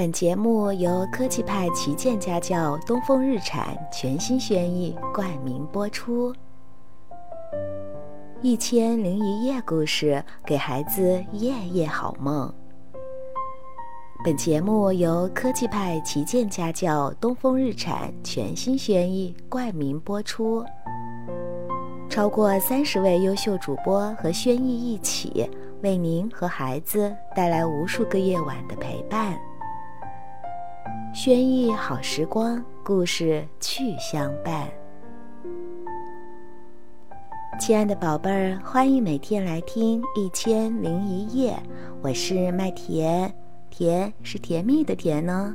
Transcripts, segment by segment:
本节目由科技派旗舰家教东风日产全新轩逸冠名播出，《一千零一夜》故事给孩子夜夜好梦。本节目由科技派旗舰家教东风日产全新轩逸冠名播出，超过三十位优秀主播和轩逸一起，为您和孩子带来无数个夜晚的陪伴。轩逸好时光，故事去相伴。亲爱的宝贝儿，欢迎每天来听《一千零一夜》，我是麦田，甜是甜蜜的甜呢。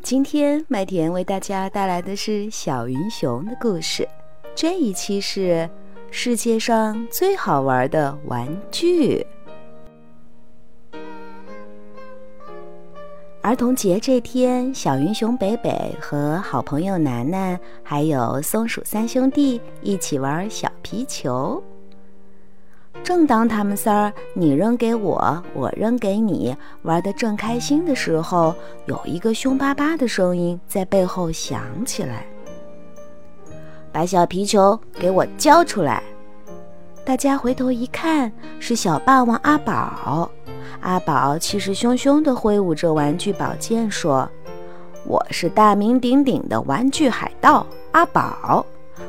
今天麦田为大家带来的是小云熊的故事，这一期是世界上最好玩的玩具。儿童节这天，小云熊北北和好朋友楠楠，还有松鼠三兄弟一起玩小皮球。正当他们仨儿你扔给我，我扔给你，玩得正开心的时候，有一个凶巴巴的声音在背后响起来：“把小皮球给我交出来！”大家回头一看，是小霸王阿宝。阿宝气势汹汹地挥舞着玩具宝剑，说：“我是大名鼎鼎的玩具海盗阿宝，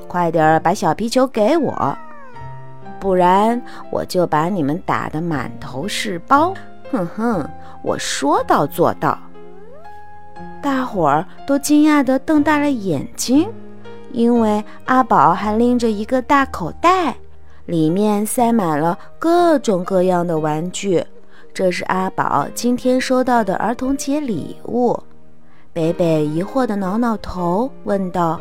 快点儿把小皮球给我，不然我就把你们打得满头是包！”哼哼，我说到做到。大伙儿都惊讶地瞪大了眼睛，因为阿宝还拎着一个大口袋，里面塞满了各种各样的玩具。这是阿宝今天收到的儿童节礼物。北北疑惑地挠挠头，问道：“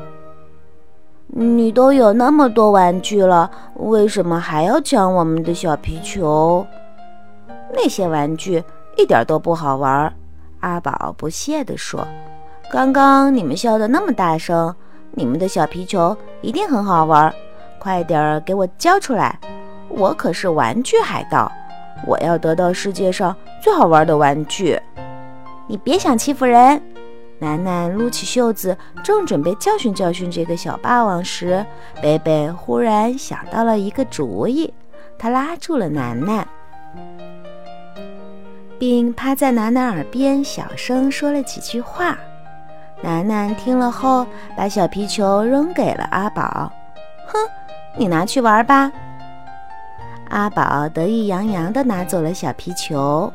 你都有那么多玩具了，为什么还要抢我们的小皮球？那些玩具一点都不好玩。”阿宝不屑地说：“刚刚你们笑得那么大声，你们的小皮球一定很好玩。快点儿给我交出来！我可是玩具海盗。”我要得到世界上最好玩的玩具！你别想欺负人！楠楠撸起袖子，正准备教训教训这个小霸王时，贝贝忽然想到了一个主意，他拉住了楠楠，并趴在楠楠耳边小声说了几句话。楠楠听了后，把小皮球扔给了阿宝：“哼，你拿去玩吧。”阿宝得意洋洋地拿走了小皮球，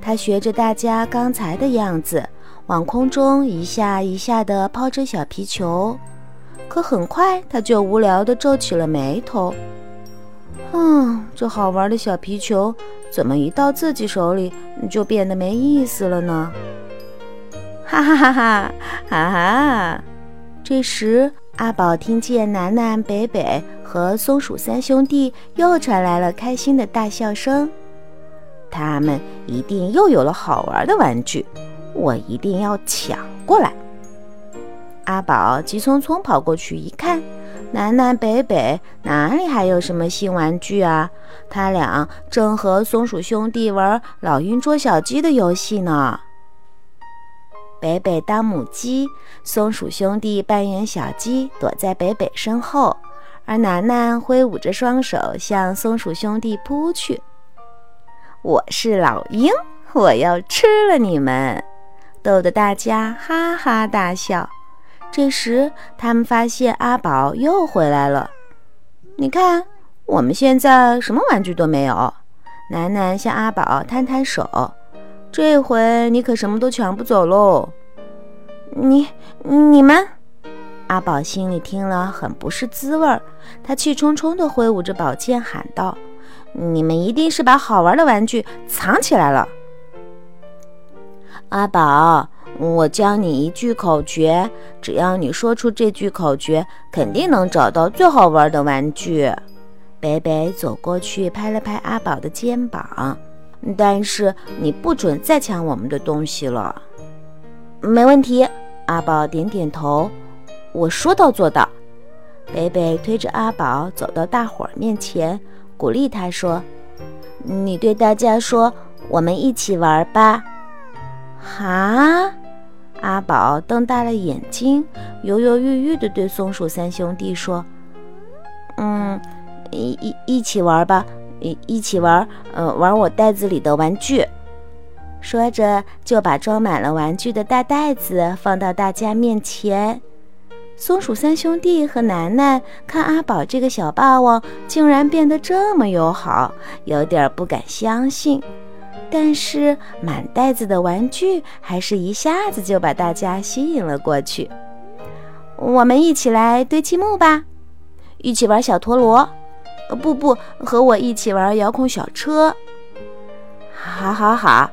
他学着大家刚才的样子，往空中一下一下地抛着小皮球。可很快，他就无聊地皱起了眉头。嗯，这好玩的小皮球，怎么一到自己手里就变得没意思了呢？哈哈哈哈哈哈！这时，阿宝听见楠楠、北北。和松鼠三兄弟又传来了开心的大笑声，他们一定又有了好玩的玩具，我一定要抢过来。阿宝急匆匆跑过去一看，南南北北哪里还有什么新玩具啊？他俩正和松鼠兄弟玩老鹰捉小鸡的游戏呢。北北当母鸡，松鼠兄弟扮演小鸡，躲在北北身后。而楠楠挥舞着双手向松鼠兄弟扑去。我是老鹰，我要吃了你们，逗得大家哈哈大笑。这时，他们发现阿宝又回来了。你看，我们现在什么玩具都没有。楠楠向阿宝摊摊手，这回你可什么都抢不走喽。你、你们。阿宝心里听了很不是滋味儿，他气冲冲地挥舞着宝剑喊道：“你们一定是把好玩的玩具藏起来了！”阿宝，我教你一句口诀，只要你说出这句口诀，肯定能找到最好玩的玩具。北北走过去拍了拍阿宝的肩膀，但是你不准再抢我们的东西了。没问题，阿宝点点头。我说到做到，北北推着阿宝走到大伙儿面前，鼓励他说：“你对大家说，我们一起玩吧。”哈！阿宝瞪大了眼睛，犹犹豫豫地对松鼠三兄弟说：“嗯，一一一起玩吧，一一起玩，呃，玩我袋子里的玩具。”说着，就把装满了玩具的大袋子放到大家面前。松鼠三兄弟和楠楠看阿宝这个小霸王竟然变得这么友好，有点不敢相信。但是满袋子的玩具还是一下子就把大家吸引了过去。我们一起来堆积木吧，一起玩小陀螺。不不，和我一起玩遥控小车。好，好，好，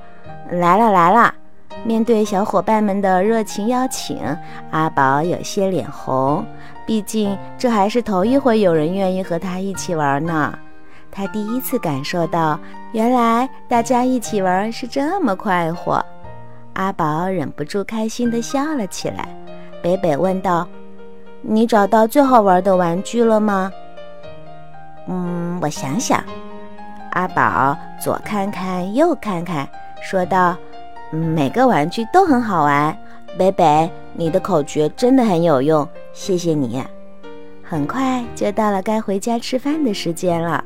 来了，来了。面对小伙伴们的热情邀请，阿宝有些脸红，毕竟这还是头一回有人愿意和他一起玩呢。他第一次感受到，原来大家一起玩是这么快活。阿宝忍不住开心地笑了起来。北北问道：“你找到最好玩的玩具了吗？”“嗯，我想想。”阿宝左看看右看看，说道。每个玩具都很好玩，北北，你的口诀真的很有用，谢谢你。很快就到了该回家吃饭的时间了，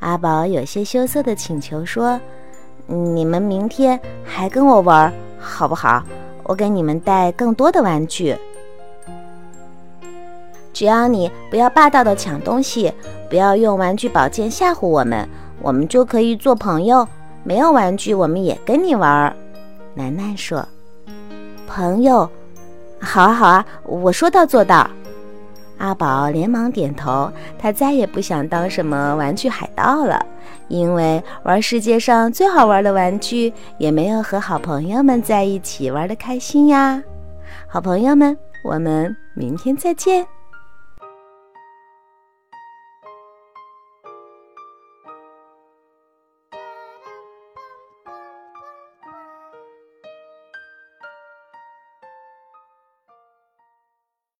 阿宝有些羞涩地请求说：“你们明天还跟我玩好不好？我给你们带更多的玩具，只要你不要霸道的抢东西，不要用玩具宝剑吓唬我们，我们就可以做朋友。没有玩具，我们也跟你玩。”楠楠说：“朋友，好啊好啊，我说到做到。”阿宝连忙点头。他再也不想当什么玩具海盗了，因为玩世界上最好玩的玩具，也没有和好朋友们在一起玩的开心呀。好朋友们，我们明天再见。